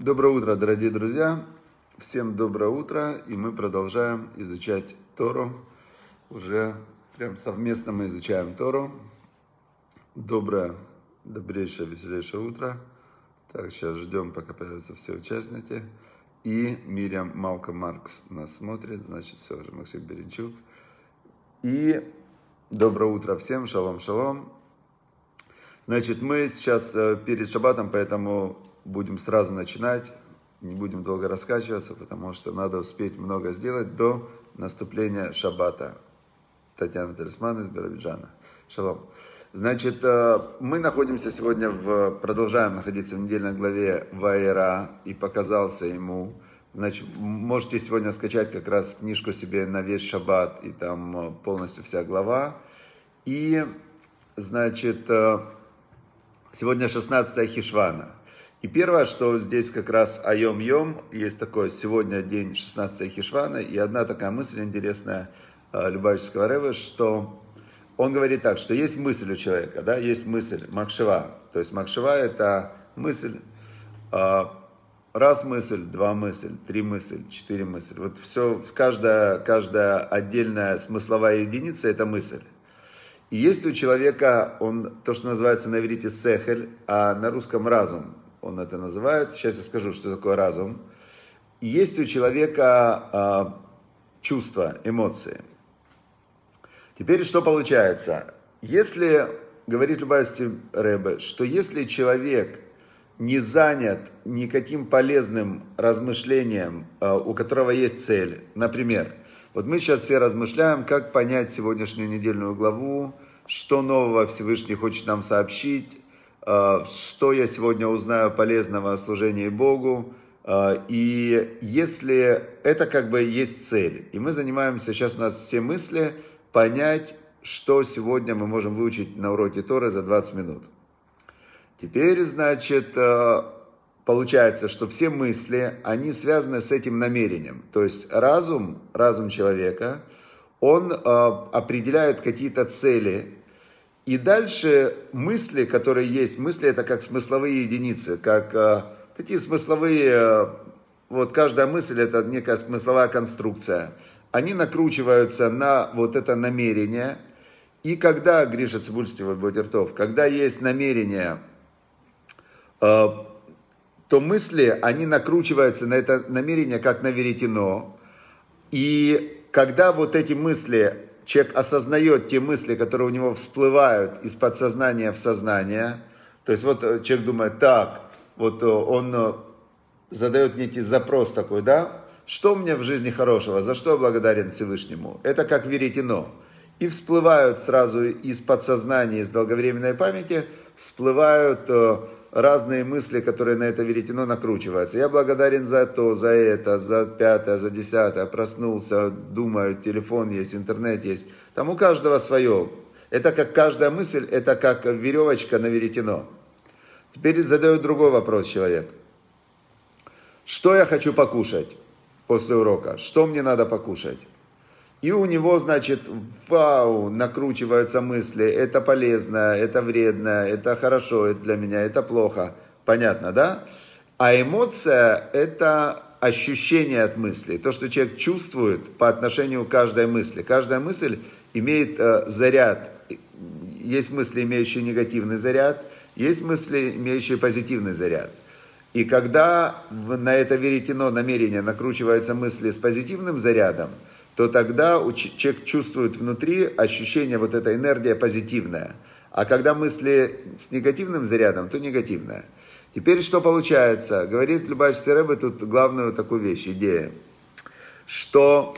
Доброе утро, дорогие друзья. Всем доброе утро. И мы продолжаем изучать Тору. Уже прям совместно мы изучаем Тору. Доброе, добрейшее, веселейшее утро. Так, сейчас ждем, пока появятся все участники. И Мириам Малка Маркс нас смотрит. Значит, все уже, Максим Беренчук. И доброе утро всем. Шалом, шалом. Значит, мы сейчас э, перед шаббатом, поэтому будем сразу начинать. Не будем долго раскачиваться, потому что надо успеть много сделать до наступления шаббата. Татьяна Талисман из Биробиджана. Шалом. Значит, э, мы находимся сегодня в, продолжаем находиться в недельной главе Вайера, и показался ему. Значит, можете сегодня скачать как раз книжку себе на весь шаббат, и там э, полностью вся глава. И, значит, э, сегодня 16 Хишвана. И первое, что здесь как раз Айом-Йом, есть такое, сегодня день 16 Хишвана, и одна такая мысль интересная Любавического Рэва, что он говорит так, что есть мысль у человека, да, есть мысль, макшева. То есть макшева это мысль, а, раз мысль, два мысль, три мысль, четыре мысль. Вот все, каждая, каждая отдельная смысловая единица это мысль. И есть у человека, он, то, что называется на иврите сехель, а на русском разум, он это называет. Сейчас я скажу, что такое разум. Есть у человека а, чувства, эмоции. Теперь что получается? Если, говорит Любасти Рэбе, что если человек не занят никаким полезным размышлением, э, у которого есть цель, например, вот мы сейчас все размышляем, как понять сегодняшнюю недельную главу, что нового Всевышний хочет нам сообщить, э, что я сегодня узнаю полезного о служении Богу, э, и если это как бы есть цель, и мы занимаемся, сейчас у нас все мысли – понять, что сегодня мы можем выучить на уроке Торы за 20 минут. Теперь, значит, э, получается, что все мысли, они связаны с этим намерением. То есть разум, разум человека, он определяет какие-то цели. И дальше мысли, которые есть, мысли это как смысловые единицы, как э, такие смысловые, вот каждая мысль это некая смысловая конструкция они накручиваются на вот это намерение. И когда, Гриша Цибульский, вот Бодертов, когда есть намерение, э, то мысли, они накручиваются на это намерение, как на веретено. И когда вот эти мысли, человек осознает те мысли, которые у него всплывают из подсознания в сознание, то есть вот э, человек думает, так, вот э, он задает некий запрос такой, да, что меня в жизни хорошего, за что я благодарен Всевышнему? Это как веретено. И всплывают сразу из подсознания, из долговременной памяти, всплывают э, разные мысли, которые на это веретено накручиваются. Я благодарен за то, за это, за пятое, за десятое. Проснулся, думаю, телефон есть, интернет есть. Там у каждого свое. Это как каждая мысль, это как веревочка на веретено. Теперь задает другой вопрос человек. Что я хочу покушать? после урока, что мне надо покушать. И у него, значит, вау, накручиваются мысли, это полезно, это вредно, это хорошо это для меня, это плохо. Понятно, да? А эмоция – это ощущение от мысли, то, что человек чувствует по отношению к каждой мысли. Каждая мысль имеет э, заряд. Есть мысли, имеющие негативный заряд, есть мысли, имеющие позитивный заряд – и когда на это веретено намерение накручиваются мысли с позитивным зарядом, то тогда человек чувствует внутри ощущение вот этой энергии позитивная. А когда мысли с негативным зарядом, то негативная. Теперь что получается? Говорит Любавичский Рэбе тут главную такую вещь, идея. Что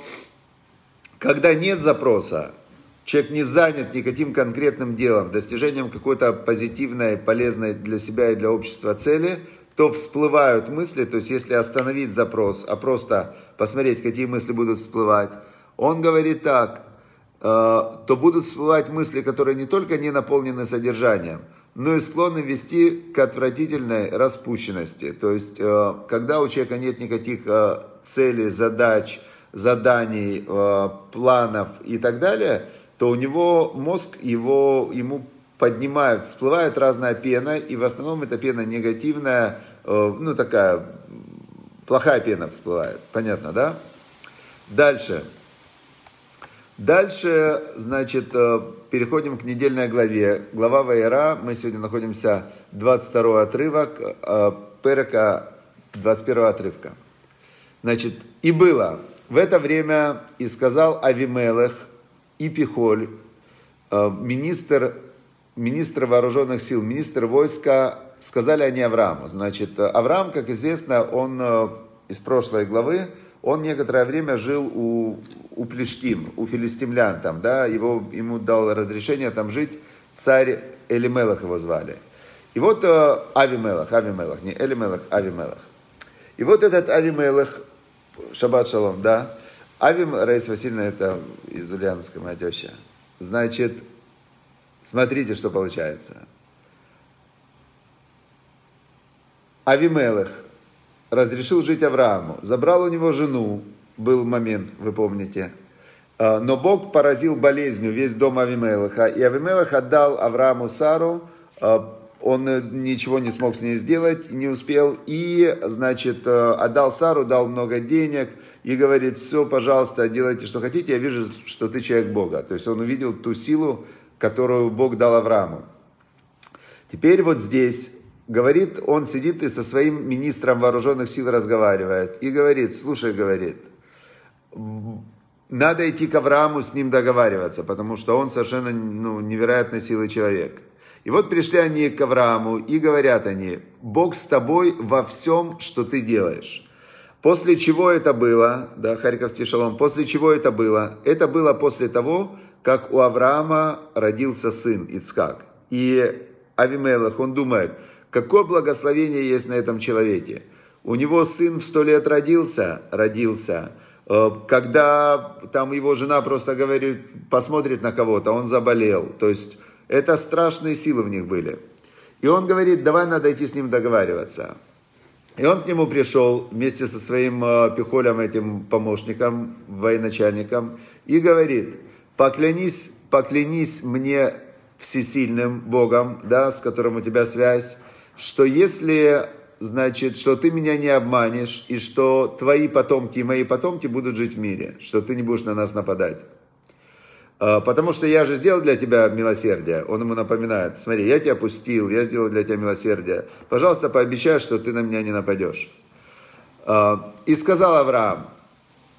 когда нет запроса, человек не занят никаким конкретным делом, достижением какой-то позитивной, полезной для себя и для общества цели – то всплывают мысли, то есть если остановить запрос, а просто посмотреть, какие мысли будут всплывать, он говорит так, э, то будут всплывать мысли, которые не только не наполнены содержанием, но и склонны вести к отвратительной распущенности. То есть, э, когда у человека нет никаких э, целей, задач, заданий, планов и так далее, то у него мозг его, ему поднимают, всплывает разная пена, и в основном эта пена негативная, э, ну такая плохая пена всплывает. Понятно, да? Дальше. Дальше, значит, э, переходим к недельной главе. Глава Вайера. Мы сегодня находимся 22 отрывок, э, Перека 21 отрывка. Значит, и было в это время, и сказал Авимелех и Пихоль, министр, министр вооруженных сил, министр войска, сказали они Аврааму. Значит, Авраам, как известно, он из прошлой главы, он некоторое время жил у, у Плештим, у филистимлян там, да, его, ему дал разрешение там жить царь Элимелах его звали. И вот э, Авимелах, Авимелах, не Элимелах, Авимелах. И вот этот Авимелах, Шаббат Шалом, да, Авим Раис Васильевна, это из Ульяновска, моя теща. Значит, смотрите, что получается. Авимелах, разрешил жить Аврааму. Забрал у него жену, был момент, вы помните. А, но Бог поразил болезнью весь дом Авимелаха. И Авимелах отдал Аврааму Сару. А, он ничего не смог с ней сделать, не успел. И, значит, а, отдал Сару, дал много денег. И говорит, все, пожалуйста, делайте, что хотите. Я вижу, что ты человек Бога. То есть он увидел ту силу, которую Бог дал Аврааму. Теперь вот здесь говорит, он сидит и со своим министром вооруженных сил разговаривает. И говорит, слушай, говорит, надо идти к Аврааму с ним договариваться, потому что он совершенно ну, невероятной силы человек. И вот пришли они к Аврааму и говорят они, Бог с тобой во всем, что ты делаешь. После чего это было, да, Харьковский шалом, после чего это было? Это было после того, как у Авраама родился сын Ицкак. И Авимелах, он думает, Какое благословение есть на этом человеке? У него сын в сто лет родился, родился. Э, когда там его жена просто говорит, посмотрит на кого-то, он заболел. То есть это страшные силы в них были. И он говорит, давай надо идти с ним договариваться. И он к нему пришел вместе со своим э, пихолем, этим помощником, военачальником, и говорит, поклянись, поклянись мне всесильным Богом, да, с которым у тебя связь, что если, значит, что ты меня не обманешь, и что твои потомки и мои потомки будут жить в мире, что ты не будешь на нас нападать. А, потому что я же сделал для тебя милосердие. Он ему напоминает, смотри, я тебя пустил, я сделал для тебя милосердие. Пожалуйста, пообещай, что ты на меня не нападешь. А, и сказал Авраам,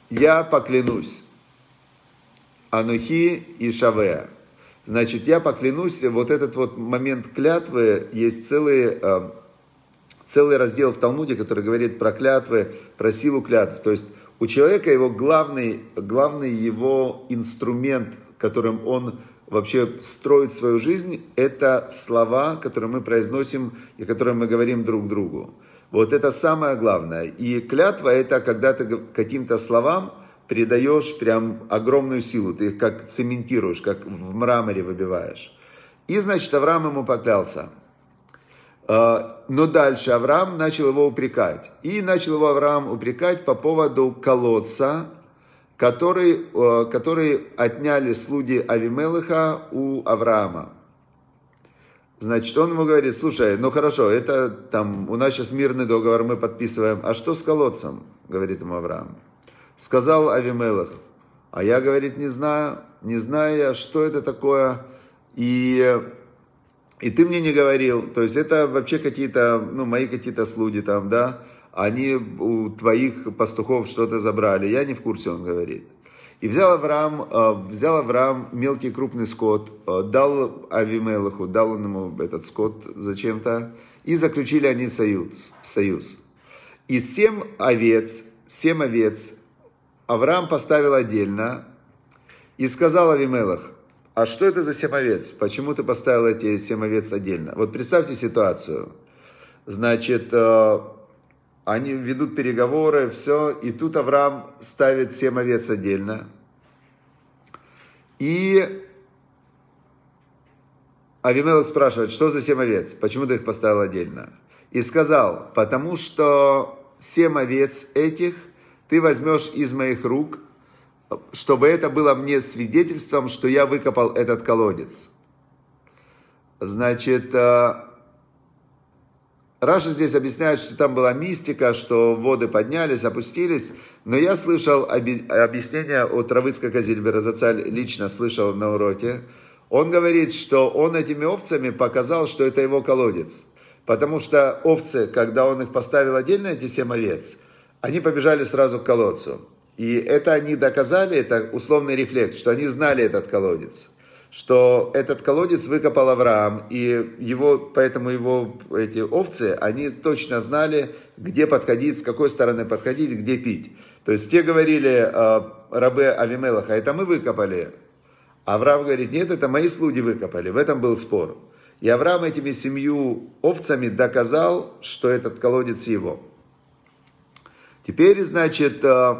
я поклянусь, Анухи и Шавеа. Значит, я поклянусь, вот этот вот момент клятвы, есть целый, э, целый раздел в Талмуде, который говорит про клятвы, про силу клятв. То есть у человека его главный, главный его инструмент, которым он вообще строит свою жизнь, это слова, которые мы произносим и которые мы говорим друг другу. Вот это самое главное. И клятва это когда ты каким-то словам придаешь прям огромную силу, ты их как цементируешь, как в мраморе выбиваешь. И, значит, Авраам ему поклялся. А, но дальше Авраам начал его упрекать. И начал его Авраам упрекать по поводу колодца, который, а, который отняли слуги Авимелыха у Авраама. Значит, он ему говорит, слушай, ну хорошо, это там, у нас сейчас мирный договор, мы подписываем, а что с колодцем? Говорит ему Авраам. Сказал Авимелах, а я, говорит, не знаю, не знаю я, что это такое, и, и ты мне не говорил, то есть это вообще какие-то, ну, мои какие-то слуги там, да, они у твоих пастухов что-то забрали, я не в курсе, он говорит. И взял Авраам, э, взял Авраам мелкий крупный скот, э, дал Авимелаху, дал он ему этот скот зачем-то, и заключили они союз. союз. И семь овец, семь овец Авраам поставил отдельно и сказал Авимелах, а что это за семь овец? Почему ты поставил эти семь овец отдельно? Вот представьте ситуацию. Значит, э, они ведут переговоры, все, и тут Авраам ставит семь овец отдельно. И Авимелах спрашивает, что за семь овец? Почему ты их поставил отдельно? И сказал, потому что семь овец этих – ты возьмешь из моих рук, чтобы это было мне свидетельством, что я выкопал этот колодец. Значит, э, Раша здесь объясняет, что там была мистика, что воды поднялись, опустились. Но я слышал объяснение от Равыцка Казильбера, Зацаль лично слышал на уроке. Он говорит, что он этими овцами показал, что это его колодец. Потому что овцы, когда он их поставил отдельно, эти семь овец, они побежали сразу к колодцу. И это они доказали, это условный рефлекс, что они знали этот колодец что этот колодец выкопал Авраам, и его, поэтому его эти овцы, они точно знали, где подходить, с какой стороны подходить, где пить. То есть те говорили, э, рабы Авимелаха, это мы выкопали. Авраам говорит, нет, это мои слуги выкопали. В этом был спор. И Авраам этими семью овцами доказал, что этот колодец его. Теперь, значит, э,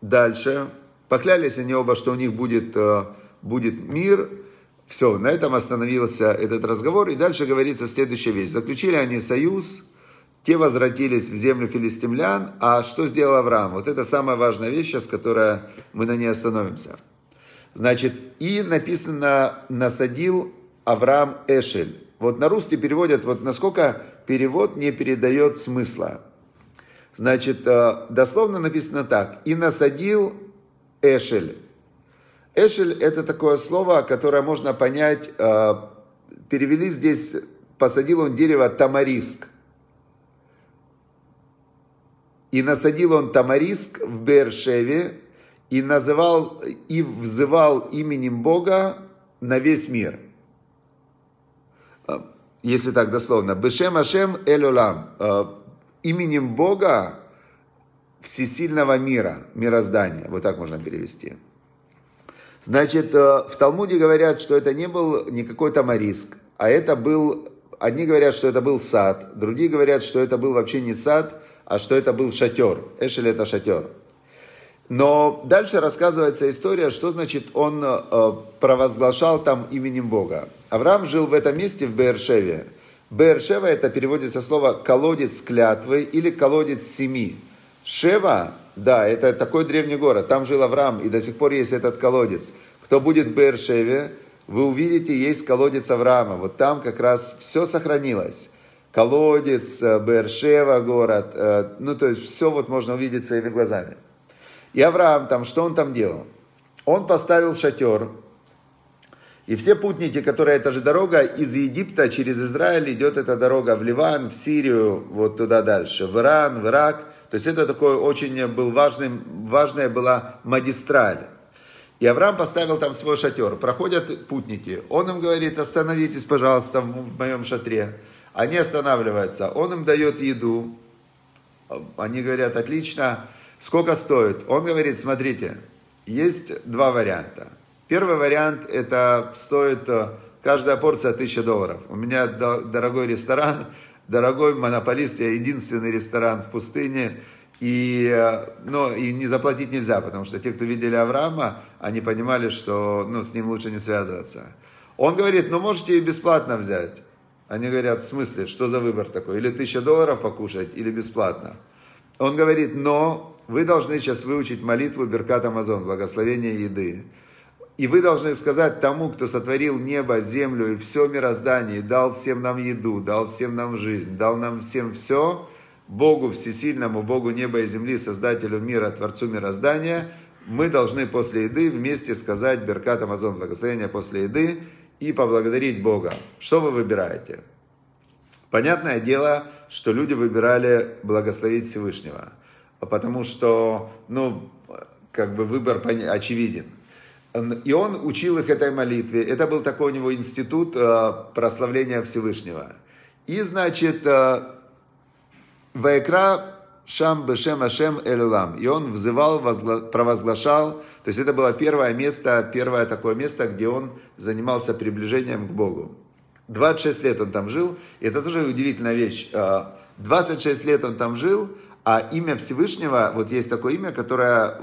дальше. Поклялись они оба, что у них будет э, будет мир. Все, на этом остановился этот разговор. И дальше говорится следующая вещь. Заключили они союз, те возвратились в землю филистимлян. А что сделал Авраам? Вот это самая важная вещь сейчас, которая мы на ней остановимся. Значит, и написано «насадил Авраам Эшель». Вот на русский переводят, вот насколько перевод не передает смысла. Значит, э, дословно написано так. «И насадил Эшель». Эшель – это такое слово, которое можно понять, э, перевели здесь, посадил он дерево тамариск. И насадил он тамариск в Бершеве, и называл, и взывал именем Бога на весь мир. Э, если так дословно. Бешем Ашем Элюлам. Э, именем Бога всесильного мира, мироздания. Вот так можно перевести. Значит, э, в Талмуде говорят, что это не был никакой тамариск, а это был, одни говорят, что это был сад, другие говорят, что это был вообще не сад, а что это был шатер. Эшель это шатер. Но дальше рассказывается история, что значит он э, провозглашал там именем Бога. Авраам жил в этом месте, в Бершеве. Бершева это переводится слово колодец клятвы или колодец семи. Шева да, это такой древний город. Там жил Авраам, и до сих пор есть этот колодец. Кто будет в Бершеве, вы увидите, есть колодец Авраама. Вот там как раз все сохранилось. Колодец, э, Бершева город. Э, ну, то есть все вот можно увидеть своими глазами. И Авраам там, что он там делал? Он поставил шатер, и все путники, которые это же дорога из Египта через Израиль идет эта дорога в Ливан, в Сирию, вот туда дальше, в Иран, в Ирак – то есть это такой очень был важный, важная была магистраль. И Авраам поставил там свой шатер. Проходят путники. Он им говорит, остановитесь, пожалуйста, в моем шатре. Они останавливаются. Он им дает еду. Они говорят, отлично. Сколько стоит? Он говорит, смотрите, есть два варианта. Первый вариант, это стоит э, каждая порция 1000 долларов. У меня дорогой ресторан, дорогой монополист, я единственный ресторан в пустыне, и, но, и не заплатить нельзя, потому что те, кто видели Авраама, они понимали, что ну, с ним лучше не связываться. Он говорит, ну можете и бесплатно взять. Они говорят, в смысле, что за выбор такой? Или тысяча долларов покушать, или бесплатно. Он говорит, но вы должны сейчас выучить молитву Беркат Амазон, благословение еды. И вы должны сказать тому, кто сотворил небо, землю и все мироздание, и дал всем нам еду, дал всем нам жизнь, дал нам всем все, Богу всесильному, Богу неба и земли, Создателю мира, Творцу мироздания, мы должны после еды вместе сказать Беркат Амазон, благословение после еды, и поблагодарить Бога. Что вы выбираете? Понятное дело, что люди выбирали благословить Всевышнего, потому что, ну, как бы выбор очевиден. И он учил их этой молитве. Это был такой у него институт э, прославления Всевышнего. И, значит, э, Ваекра Шам Бешем Ашем Элюлам. И он взывал, провозглашал. То есть это было первое место, первое такое место, где он занимался приближением к Богу. 26 лет он там жил. И это тоже удивительная вещь. 26 э, лет он там жил, а имя Всевышнего, вот есть такое имя, которое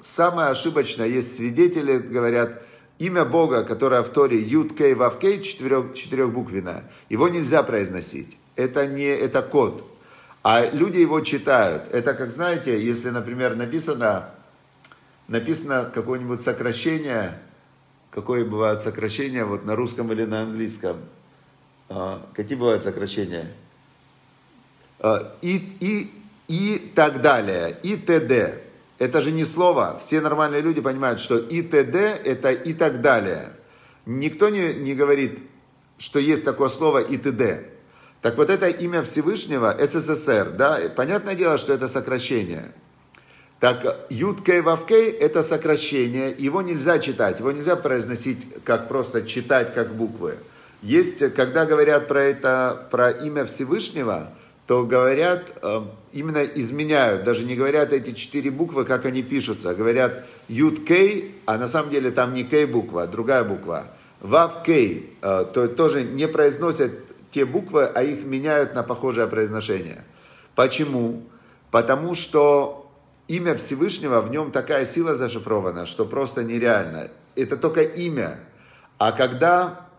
самое ошибочное, есть свидетели, говорят, имя Бога, которое в Торе Юд Кей Вав Кей, четырех, четырехбуквенное, его нельзя произносить. Это не, это код. А люди его читают. Это как, знаете, если, например, написано, написано какое-нибудь сокращение, какое бывает сокращение вот на русском или на английском. А, какие бывают сокращения? э, и, и, и так далее, и т.д. Это же не слово. Все нормальные люди понимают, что и т.д. это и так далее. Никто не, не говорит, что есть такое слово и т.д. Так вот это имя Всевышнего, СССР, да, понятное дело, что это сокращение. Так, Юд Кей Вав Кей – это сокращение, его нельзя читать, его нельзя произносить как просто читать как буквы. Есть, когда говорят про это, про имя Всевышнего, то говорят, э, именно изменяют, даже не говорят эти четыре буквы, как они пишутся, говорят Юд Кей, а на самом деле там не Кей буква, а другая буква. Вав Кей, э, то тоже не произносят те буквы, а их меняют на похожее произношение. Почему? Потому что имя Всевышнего, в нем такая сила зашифрована, что просто нереально. Это только имя. А когда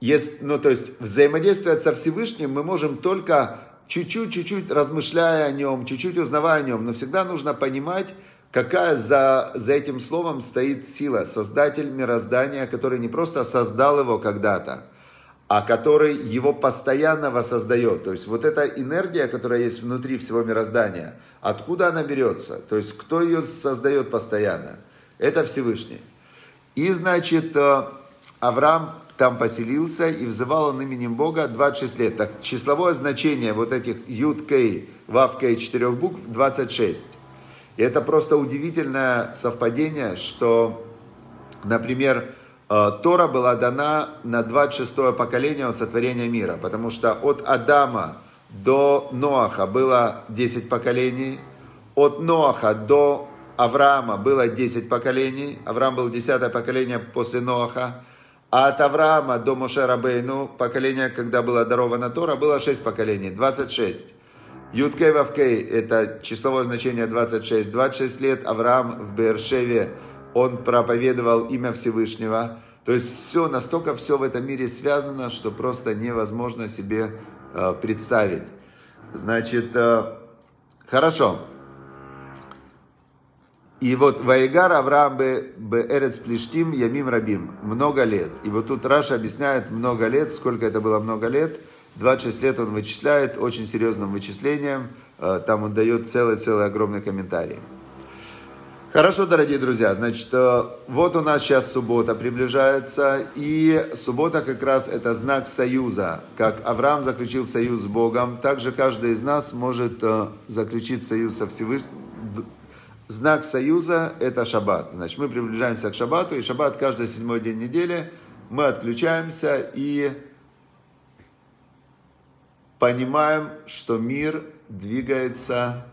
есть, ну то есть взаимодействовать со Всевышним мы можем только чуть-чуть, чуть-чуть размышляя о нем, чуть-чуть узнавая о нем, но всегда нужно понимать, какая за, за этим словом стоит сила, создатель мироздания, который не просто создал его когда-то, а который его постоянно воссоздает. То есть вот эта энергия, которая есть внутри всего мироздания, откуда она берется? То есть кто ее создает постоянно? Это Всевышний. И значит, э, Авраам там поселился и взывал он именем Бога 26 лет. Так числовое значение вот этих Юд Кей, Вав Кей четырех букв 26. И это просто удивительное совпадение, что, например, Э, Тора была дана на 26 поколение от сотворения мира, потому что от Адама до Ноаха было 10 поколений, от Ноаха до Авраама было 10 поколений, Авраам был 10 поколение после Ноаха, а от Авраама до Моше Рабейну, поколение, когда была дарована Тора, было 6 поколений, 26. Юткей Вавкей, это числовое значение 26. 26 лет Авраам в Бершеве он проповедовал имя Всевышнего. То есть все, настолько все в этом мире связано, что просто невозможно себе э, представить. Значит, э, хорошо. И вот Ваигар Авраам бы Эрец Плештим Ямим Рабим. Много лет. И вот тут Раша объясняет много лет, сколько это было много лет. 26 лет он вычисляет очень серьезным вычислением. Э, там он дает целый-целый огромный комментарий. Хорошо, дорогие друзья, значит, э, вот у нас сейчас суббота приближается, и суббота как раз это знак союза. Как Авраам заключил союз с Богом, также каждый из нас может э, заключить союз со Всевышним. Знак союза – это шаббат. Значит, мы приближаемся к шаббату, и шаббат каждый седьмой день недели мы отключаемся и понимаем, что мир двигается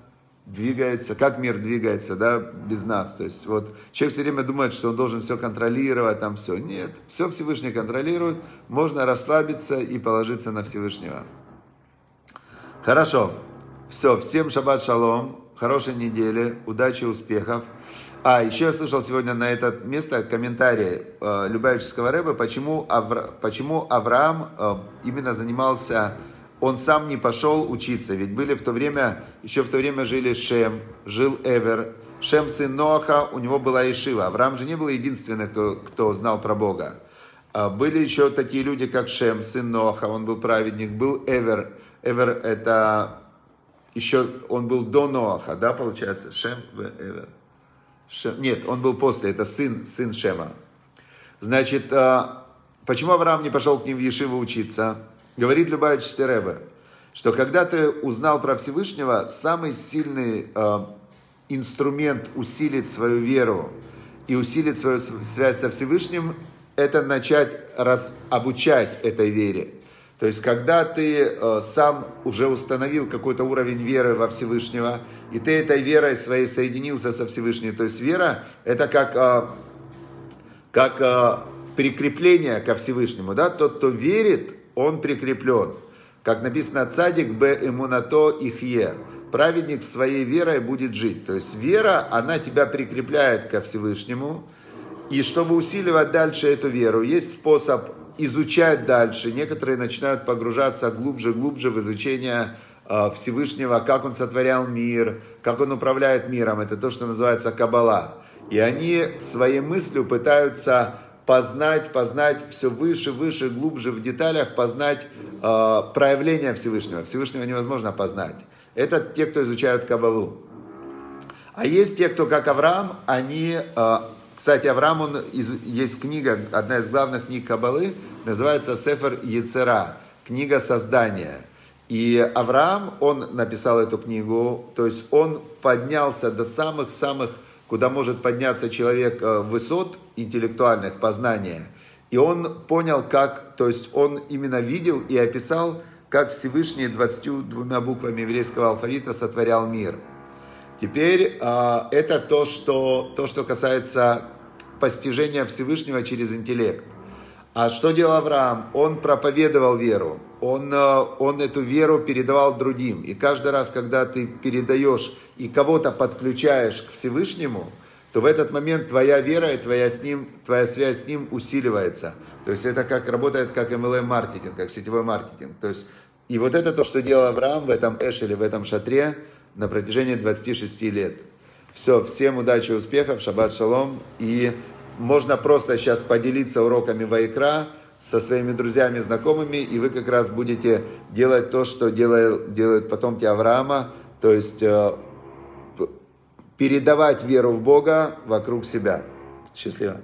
двигается, как мир двигается, да, без нас. То есть вот человек все время думает, что он должен все контролировать, там все. Нет, все Всевышний контролирует, можно расслабиться и положиться на Всевышнего. Хорошо, все, всем шаббат шалом, хорошей недели, удачи, успехов. А, еще я слышал сегодня на это место комментарий э, Любавического рэба, почему, Авра, почему Авраам э, именно занимался он сам не пошел учиться. Ведь были в то время, еще в то время жили Шем, жил Эвер, Шем сын Ноаха, у него была Ишива. Авраам же не был единственным, кто, кто знал про Бога. А были еще такие люди, как Шем, сын Ноаха, он был праведник, был Эвер. Эвер это еще, он был до Ноаха, да, получается? Шем, Эвер. Шем, нет, он был после, это сын, сын Шема. Значит, а, почему Авраам не пошел к ним в Ешиву учиться? Говорит Любавичский Рэбе, что когда ты узнал про Всевышнего, самый сильный э, инструмент усилить свою веру и усилить свою связь со Всевышним, это начать раз, обучать этой вере. То есть, когда ты э, сам уже установил какой-то уровень веры во Всевышнего, и ты этой верой своей соединился со Всевышним, то есть вера это как, э, как э, прикрепление ко Всевышнему. Да? Тот, кто верит, он прикреплен. Как написано, цадик б эмунато ихе. Праведник своей верой будет жить. То есть вера, она тебя прикрепляет ко Всевышнему. И чтобы усиливать дальше эту веру, есть способ изучать дальше. Некоторые начинают погружаться глубже, глубже в изучение а, Всевышнего, как он сотворял мир, как он управляет миром. Это то, что называется Кабала. И они своей мыслью пытаются познать, познать все выше, выше, глубже в деталях, познать э, проявление Всевышнего. Всевышнего невозможно познать. Это те, кто изучают Кабалу. А есть те, кто как Авраам, они, э, кстати, Авраам, он, есть книга, одна из главных книг Кабалы, называется Сефер Яцера, книга создания. И Авраам, он написал эту книгу, то есть он поднялся до самых-самых, куда может подняться человек э, высот интеллектуальных, познания. И он понял, как, то есть он именно видел и описал, как Всевышний 22 буквами еврейского алфавита сотворял мир. Теперь э, это то что, то, что касается постижения Всевышнего через интеллект. А что делал Авраам? Он проповедовал веру, он, э, он эту веру передавал другим. И каждый раз, когда ты передаешь и кого-то подключаешь к Всевышнему, то в этот момент твоя вера и твоя, с ним, твоя связь с ним усиливается. То есть это как работает как MLM-маркетинг, как сетевой маркетинг. То есть, и вот это то, что делал Авраам в этом эшеле, в этом шатре на протяжении 26 лет. Все, всем удачи, успехов, шаббат шалом. И можно просто сейчас поделиться уроками Вайкра со своими друзьями, знакомыми, и вы как раз будете делать то, что делают, делают потомки Авраама, то есть э, передавать веру в Бога вокруг себя. Счастливо.